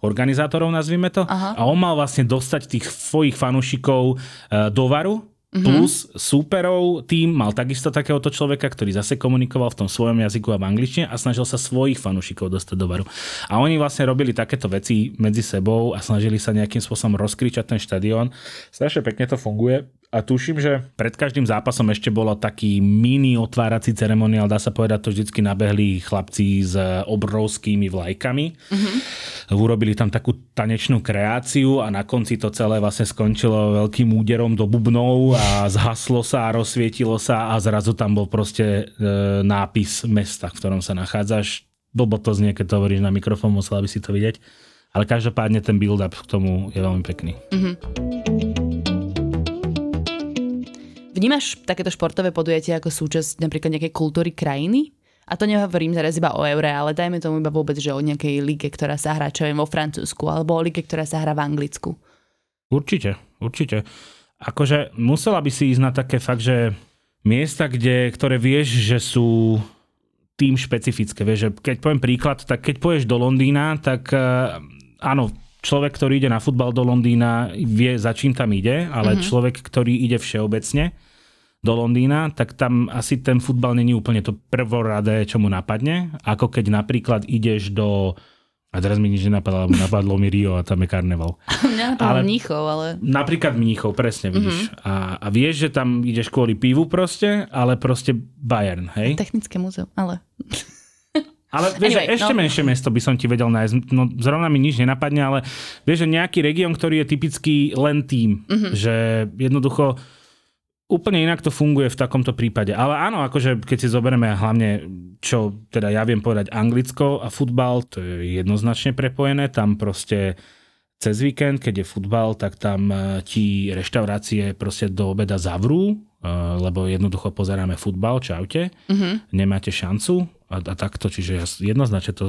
organizátorov, nazvime to. Aha. A on mal vlastne dostať tých svojich fanúšikov e, do varu Mm-hmm. Plus súperov tým mal takisto takéhoto človeka, ktorý zase komunikoval v tom svojom jazyku a v angličtine a snažil sa svojich fanúšikov dostať do baru. A oni vlastne robili takéto veci medzi sebou a snažili sa nejakým spôsobom rozkričať ten štadión. Strašne pekne to funguje a tuším, že pred každým zápasom ešte bolo taký mini otvárací ceremoniál, dá sa povedať, to vždycky nabehli chlapci s obrovskými vlajkami. Mm-hmm. Urobili tam takú tanečnú kreáciu a na konci to celé vlastne skončilo veľkým úderom do bubnov a zhaslo sa a rozsvietilo sa a zrazu tam bol proste e, nápis mesta, v ktorom sa nachádzaš. Blbo to znie, keď to hovoríš na mikrofón, musela by si to vidieť. Ale každopádne ten build-up k tomu je veľmi pekný. Mm-hmm. Vnímaš takéto športové podujatie ako súčasť napríklad nejakej kultúry krajiny? A to nehovorím teraz iba o eure, ale dajme tomu iba vôbec, že o nejakej lige, ktorá sa hrá, čo viem, vo Francúzsku, alebo o lige, ktorá sa hrá v Anglicku. Určite, určite. Akože musela by si ísť na také fakt, že miesta, kde, ktoré vieš, že sú tým špecifické. Vieš, že keď poviem príklad, tak keď poješ do Londýna, tak uh, áno, človek, ktorý ide na futbal do Londýna, vie, za čím tam ide, ale mm-hmm. človek, ktorý ide všeobecne do Londýna, tak tam asi ten futbal není úplne to prvoradé, čo mu napadne. Ako keď napríklad ideš do a teraz mi nič nenapadlo, napadlo mi Rio a tam je karneval. Mňa napadlo Mníchov, ale... Napríklad Mníchov, presne, vidíš. Mm-hmm. A, a vieš, že tam ideš kvôli pivu proste, ale proste Bayern, hej? Technické múzeum, ale... Ale vieš, anyway, ešte no. menšie mesto by som ti vedel nájsť. No zrovna mi nič nenapadne, ale vieš, že nejaký región, ktorý je typický len tým, mm-hmm. že jednoducho úplne inak to funguje v takomto prípade. Ale áno, akože keď si zoberieme hlavne, čo teda ja viem povedať Anglicko a futbal, to je jednoznačne prepojené. Tam proste cez víkend, keď je futbal, tak tam e, ti reštaurácie proste do obeda zavrú, e, lebo jednoducho pozeráme futbal, čaute, uh-huh. nemáte šancu a, a takto, čiže jednoznačne to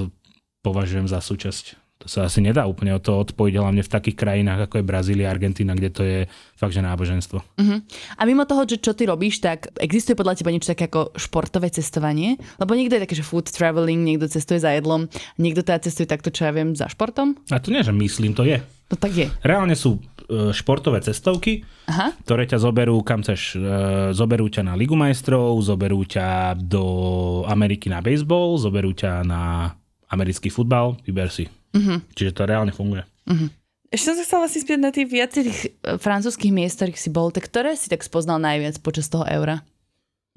považujem za súčasť to sa asi nedá úplne o to odpojiť, hlavne v takých krajinách ako je Brazília, Argentína, kde to je fakt, že náboženstvo. Uh-huh. A mimo toho, že čo ty robíš, tak existuje podľa teba niečo také ako športové cestovanie? Lebo niekto je také, že food traveling, niekto cestuje za jedlom, niekto teda cestuje takto, čo ja viem, za športom? A to nie, že myslím, to je. No tak je. Reálne sú e, športové cestovky, Aha. ktoré ťa zoberú, kam chceš, e, zoberú ťa na Ligu majstrov, zoberú ťa do Ameriky na baseball, zoberú ťa na americký futbal, vyber si. Uh-huh. Čiže to reálne funguje. Uh-huh. Ešte som sa chcela si spýtať na tých viacerých e, francúzských miest, ktorých si bol, tak ktoré si tak spoznal najviac počas toho eura?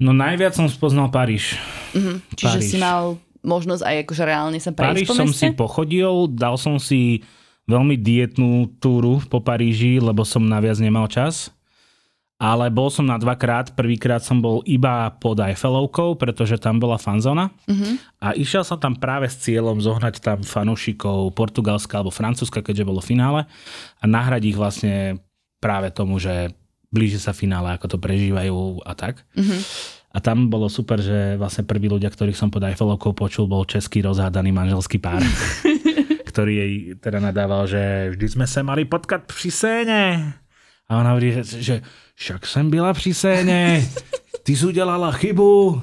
No najviac som spoznal Paríž. Uh-huh. Čiže Paríž. si mal možnosť aj akože reálne sa prejsť Paríž po som si pochodil, dal som si veľmi dietnú túru po Paríži, lebo som naviac nemal čas ale bol som na dvakrát. Prvýkrát som bol iba pod Eiffelovkou, pretože tam bola fanzona uh-huh. a išiel som tam práve s cieľom zohnať tam fanúšikov Portugalska alebo Francúzska, keďže bolo finále a nahradiť ich vlastne práve tomu, že blíži sa finále, ako to prežívajú a tak. Uh-huh. A tam bolo super, že vlastne prví ľudia, ktorých som pod Eiffelovkou počul, bol český rozhádaný manželský pár. ktorý jej teda nadával, že vždy sme sa mali potkať pri scéne. A ona hovorí, že, však jsem byla při scéně, ty jsi udělala chybu.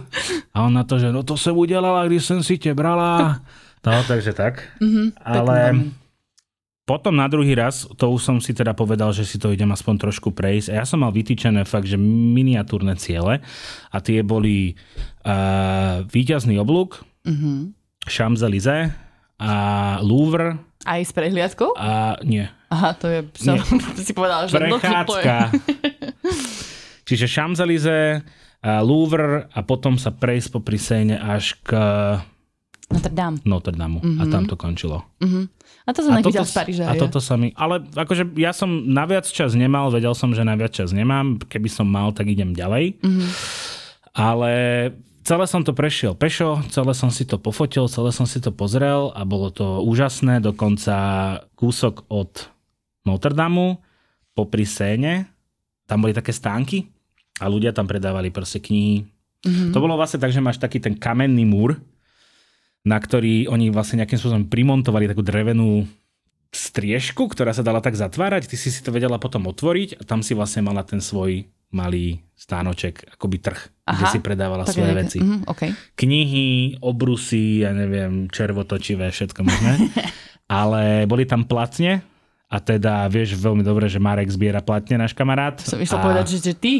A on na to, že no to jsem udělala, když jsem si tě brala. No, takže tak. Mm-hmm, Ale potom na druhý raz, to už som si teda povedal, že si to idem aspoň trošku prejsť. A ja som mal vytýčené fakt, že miniatúrne ciele. A tie boli uh, víťazný oblúk, mm-hmm. Champs-Élysées a Louvre. Aj s prehliadkou? A nie. Aha, to je, som si povedala, že Prechádzka. Čiže Champs-Élysées, Louvre a potom sa prejsť po Seine až k Notre Dame. Notre Dame. Mm-hmm. A tam to končilo. Mm-hmm. A to som toto, z Paríža. A toto sa mi... Ale akože ja som naviac čas nemal, vedel som, že naviac čas nemám. Keby som mal, tak idem ďalej. Mm-hmm. Ale celé som to prešiel pešo, celé som si to pofotil, celé som si to pozrel a bolo to úžasné. Dokonca kúsok od Notre Dame popri Séne, tam boli také stánky a ľudia tam predávali proste knihy. Mm-hmm. To bolo vlastne tak, že máš taký ten kamenný múr, na ktorý oni vlastne nejakým spôsobom primontovali takú drevenú striežku, ktorá sa dala tak zatvárať, ty si si to vedela potom otvoriť a tam si vlastne mala ten svoj malý stánoček, akoby trh, Aha, kde si predávala svoje nejaké, veci. Mm, okay. Knihy, obrusy, ja neviem, červotočivé, všetko možné. Ale boli tam platne, a teda vieš veľmi dobre, že Marek zbiera platne, náš kamarát. Som išla a... povedať, že, že ty.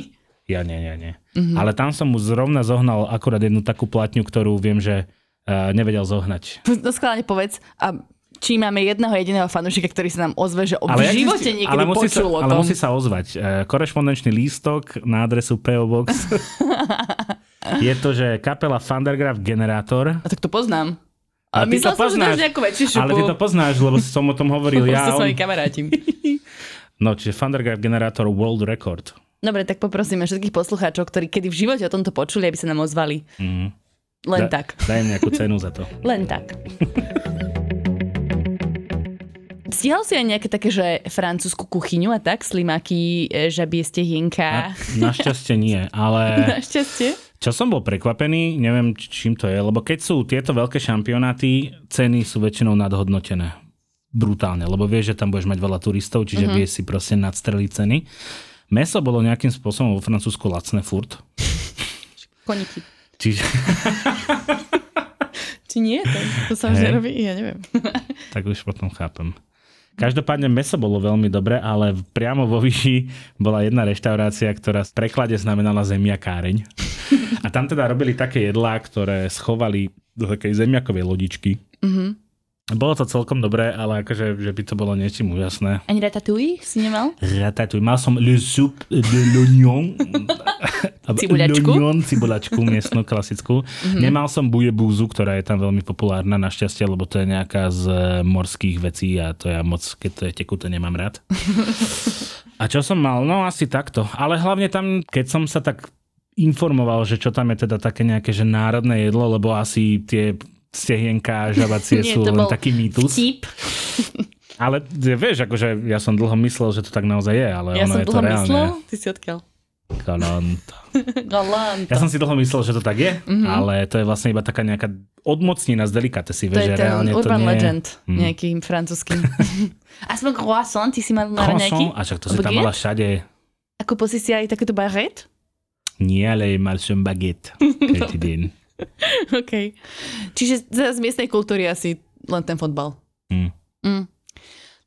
Ja nie, nie, nie. Mm-hmm. Ale tam som mu zrovna zohnal akurát jednu takú platňu, ktorú viem, že uh, nevedel zohnať. No skladne povedz, a či máme jedného jediného fanúšika, ktorý sa nám ozve, že ale v živote si, niekedy ale musí počul sa, o tom. Ale musí sa ozvať. Uh, korešpondenčný lístok na adresu PO Box. je to, že kapela Thundergraph Generátor. A tak to poznám. Ale ty to poznáš, že väčšiu šupu. Ale ty to poznáš, lebo som o tom hovoril ja. s svojimi kamaráti. no, čiže Thundergraph Generator World Record. Dobre, tak poprosíme všetkých poslucháčov, ktorí kedy v živote o tomto počuli, aby sa nám ozvali. Mm. Len da, tak. Daj nejakú cenu za to. Len tak. Stihal si aj nejaké také, že francúzsku kuchyňu a tak? Slimaky, e, žabie stehienka? Na, našťastie nie, ale... našťastie? Čo som bol prekvapený, neviem čím to je, lebo keď sú tieto veľké šampionáty, ceny sú väčšinou nadhodnotené. Brutálne, lebo vieš, že tam budeš mať veľa turistov, čiže mm-hmm. vieš si proste nadstreliť ceny. Meso bolo nejakým spôsobom vo Francúzsku lacné furt. Koniky. Čiže... Či nie? To, to sa už nerobí? Ja neviem. tak už potom chápem. Každopádne meso bolo veľmi dobre, ale priamo vo Vyši bola jedna reštaurácia, ktorá v preklade znamenala zemiakáreň. A tam teda robili také jedlá, ktoré schovali do takej zemiakovej lodičky. Mm-hmm. Bolo to celkom dobré, ale akože, že by to bolo niečím úžasné. Ani ratatouille si nemal? Ratatouille. Mal som le soup de l'oignon. Cibuľačku? L'oignon, cibuľačku, miestnu, klasickú. Mm-hmm. Nemal som bujebúzu, ktorá je tam veľmi populárna, našťastie, lebo to je nejaká z morských vecí a to ja moc, keď to je tekuté, nemám rád. a čo som mal? No asi takto. Ale hlavne tam, keď som sa tak informoval, že čo tam je teda také nejaké že národné jedlo, lebo asi tie stehienka žabacie Nie, sú len taký mýtus. Vtip. Ale vieš, akože ja som dlho myslel, že to tak naozaj je, ale Ja ono som je to reálne. myslel. Ty si odkiaľ? Galant. Galant. Ja som si dlho myslel, že to tak je, mm-hmm. ale to je vlastne iba taká nejaká odmocnina z delikatesy, To vieš, je že reálne to urban nie legend, Mm. nejaký francúzsky. Aspoň croissant, ty si mal na nejaký? A však to si tam mala všade. A kúpil si si aj takéto baguette? Nie, ale mal som baguette. Každý deň. OK. Čiže z miestnej kultúry asi len ten fotbal. Mm. Mm.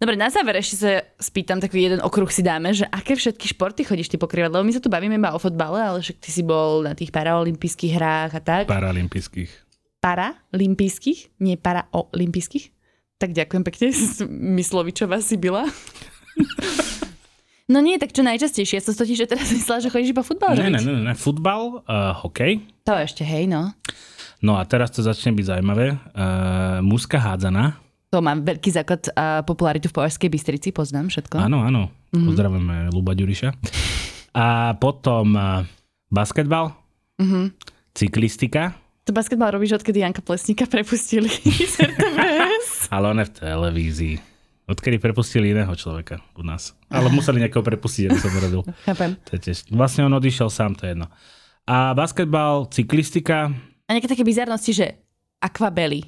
Dobre, na záver ešte sa spýtam, taký jeden okruh si dáme, že aké všetky športy chodíš ty pokrývať? Lebo my sa tu bavíme iba o fotbale, ale však ty si bol na tých paraolympijských hrách a tak. Paralympijských. Paralympijských? Nie paraolympijských? Tak ďakujem pekne, Myslovičová si byla. No nie, tak čo najčastejšie? Ja som totiž že teraz myslela, že chodíš iba futbal Ne, ne, ne, ne, futbal, uh, hokej. To ešte, hej, no. No a teraz to začne byť zaujímavé. Uh, muska hádzana. To má veľký základ a popularitu v Považskej Bystrici, poznám všetko. Áno, áno. Mm-hmm. Pozdravujeme Luba Ďuriša. A potom uh, basketbal, Mhm. cyklistika, To basketbal robíš, odkedy Janka Plesníka prepustili z RTVS. ale on je v televízii. Odkedy prepustili iného človeka u nás. Ale museli niekoho prepustiť, aby som to robil. Chápem. To je tiež, vlastne on odišiel sám, to je jedno. A basketbal, cyklistika. A nejaké také bizarnosti, že aquabelly.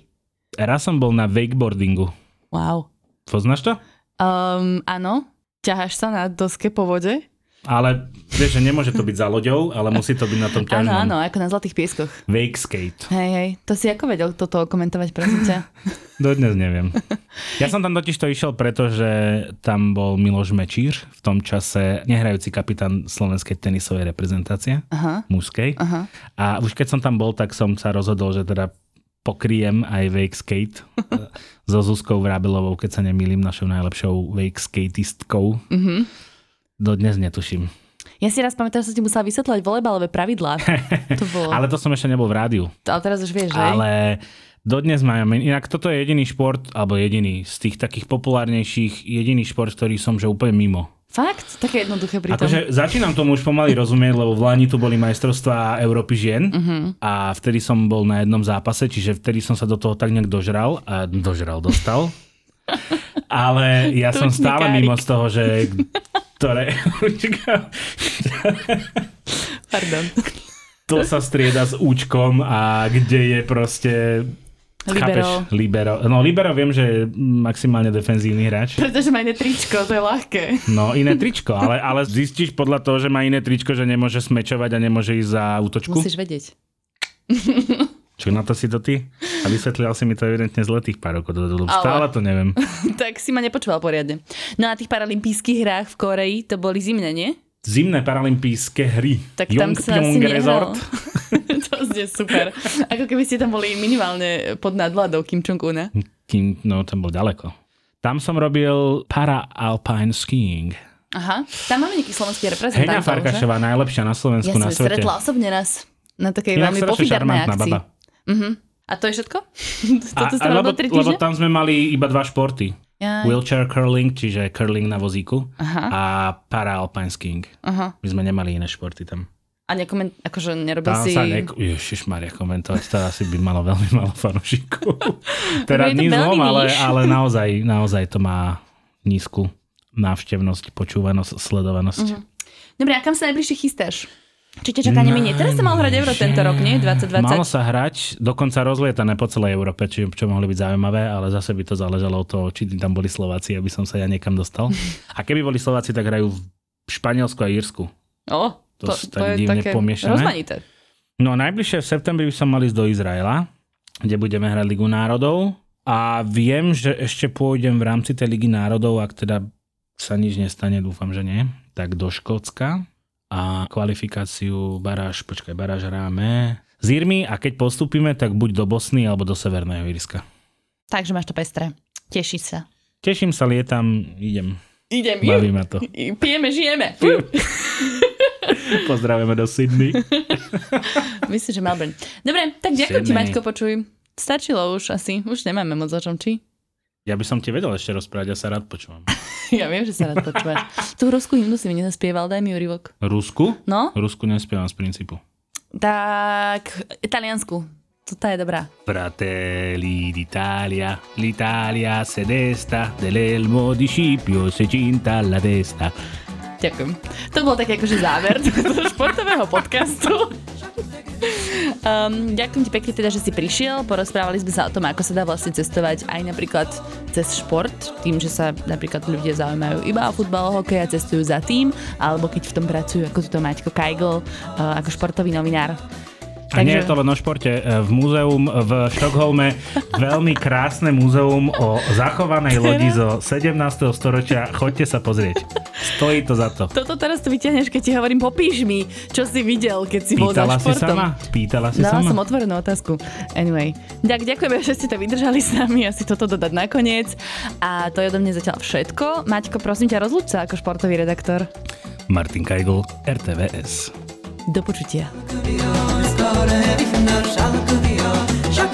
Raz som bol na wakeboardingu. Wow. Poznáš to? Um, áno, ťaháš sa na doske po vode? Ale vieš, že nemôže to byť za loďou, ale musí to byť na tom Áno, ťažnom. áno, ako na Zlatých pieskoch. Wake skate. Hej, hej, to si ako vedel toto komentovať, prosím ťa? Dodnes neviem. Ja som tam totiž to išiel, pretože tam bol Miloš Mečír, v tom čase nehrajúci kapitán slovenskej tenisovej reprezentácie, Aha, mužskej. aha. A už keď som tam bol, tak som sa rozhodol, že teda pokriem aj wake skate so Zuzkou Vrábelovou, keď sa nemýlim, našou najlepšou wake skatistkou. Mhm. Dodnes netuším. Ja si raz pamätám, že som ti musela vysvetľovať volejbalové pravidlá. To bolo. Ale to som ešte nebol v rádiu. Ale teraz už vieš, že? Ale dodnes majú. Inak toto je jediný šport, alebo jediný z tých takých populárnejších, jediný šport, ktorý som že úplne mimo. Fakt? Také jednoduché pri. Akože začínam tomu už pomaly rozumieť, lebo v Lani tu boli majstrovstvá Európy žien Mhm. a vtedy som bol na jednom zápase, čiže vtedy som sa do toho tak nejak dožral a dožral, dostal. Ale ja som stále mimo z toho, že ktoré... Pardon. to sa strieda s účkom a kde je proste... Libero. Chápeš? Libero. No libero viem, že je maximálne defenzívny hráč. Pretože má iné tričko, to je ľahké. No iné tričko, ale, ale zistíš podľa toho, že má iné tričko, že nemôže smečovať a nemôže ísť za útočku? Musíš vedieť. Čo na to si to ty? A vysvetlil si mi to evidentne z letých pár rokov dozadu. Ale- Stále to neviem. tak si ma nepočúval poriadne. No a tých paralympijských hrách v Koreji to boli zimné, nie? Zimné paralympijské hry. Tak tam sa asi. Resort. to znie super. Ako keby ste tam boli minimálne pod nadvládou Kim Jong-una. Kým, no, tam bol ďaleko. Tam som robil para-alpine skiing. Aha, tam máme nejaký slovenský Heňa reprezentant. Farkašová, najlepšia na Ja Slovensku, som na svete. stretla osobne raz na takej Inak veľmi šarmantná akcii. baba. Mhm. A to je všetko? A, Toto a, ste lebo, lebo tam sme mali iba dva športy. Jaj. Wheelchair curling, čiže curling na vozíku Aha, a para-alpine skiing. aha. My sme nemali iné športy tam. A nekoment, akože nerobil Tam si... sa nek... Ježišmaria, komentovať, to asi by malo veľmi malo fanúšikov. teda veľmi zlom, ale, ale naozaj, naozaj to má nízku návštevnosť, počúvanosť, sledovanosť. Mhm. Dobre, a kam sa najbližšie chystáš? Či ťa čaká neminie? Teraz sa mal hrať Euro tento rok, nie? 2020. Malo sa hrať, dokonca rozlietané po celej Európe, či, čo mohli byť zaujímavé, ale zase by to záležalo od toho, či tam boli Slováci, aby som sa ja niekam dostal. A keby boli Slováci, tak hrajú v Španielsku a Írsku. O, To to, to, tak je také pomiešané. rozmanité. No najbližšie v septembri by som mali ísť do Izraela, kde budeme hrať Ligu národov. A viem, že ešte pôjdem v rámci tej Ligy národov, ak teda sa nič nestane, dúfam, že nie, tak do Škótska a kvalifikáciu baráž, počkaj, baráž hráme z Irmy a keď postupíme, tak buď do Bosny alebo do Severného Írska. Takže máš to pestré. Teší sa. Teším sa, lietam, idem. Idem, Baví ma to. Pijeme, žijeme. Pozdravujeme do Sydney. Myslím, že Melbourne. Dobre, tak ďakujem ti. Maťko, počuj. Stačilo už asi. Už nemáme moc o čom, či? Ja by som ti vedel ešte rozprávať, ja sa rád počúvam. Ja viem, že sa rád počúvaš. Tú ruskú hymnu si mi nezaspieval, daj mi úryvok. Rusku? No? Rusku nespievam z princípu. Tak, Italiansku. Toto je dobrá. Fratelli d'Italia, l'Italia se desta, dell'elmo di Scipio se cinta la testa. Ďakujem. To bol taký akože záver športového podcastu. Um, ďakujem ti pekne teda, že si prišiel. Porozprávali sme sa o tom, ako sa dá vlastne cestovať aj napríklad cez šport, tým, že sa napríklad ľudia zaujímajú iba o futbal, hokej a cestujú za tým, alebo keď v tom pracujú, ako to Maťko Kajgl, uh, ako športový novinár. A Takže... nie je to len o športe. E, v múzeum v Štokholme veľmi krásne múzeum o zachovanej lodi zo 17. storočia. Choďte sa pozrieť. Stojí to za to. Toto teraz tu vyťahneš, keď ti hovorím, popíš mi, čo si videl, keď si Pýtala bol za športom. Si sama? Pýtala si Dala sama? som otvorenú otázku. Anyway. Tak ďakujeme, že ste to vydržali s nami a si toto dodať nakoniec. A to je do mňa zatiaľ všetko. Maťko, prosím ťa, rozlúč sa ako športový redaktor. Martin Kajgl, RTVS. Do počutia. diyor, her ifnar şarkı diyor, şak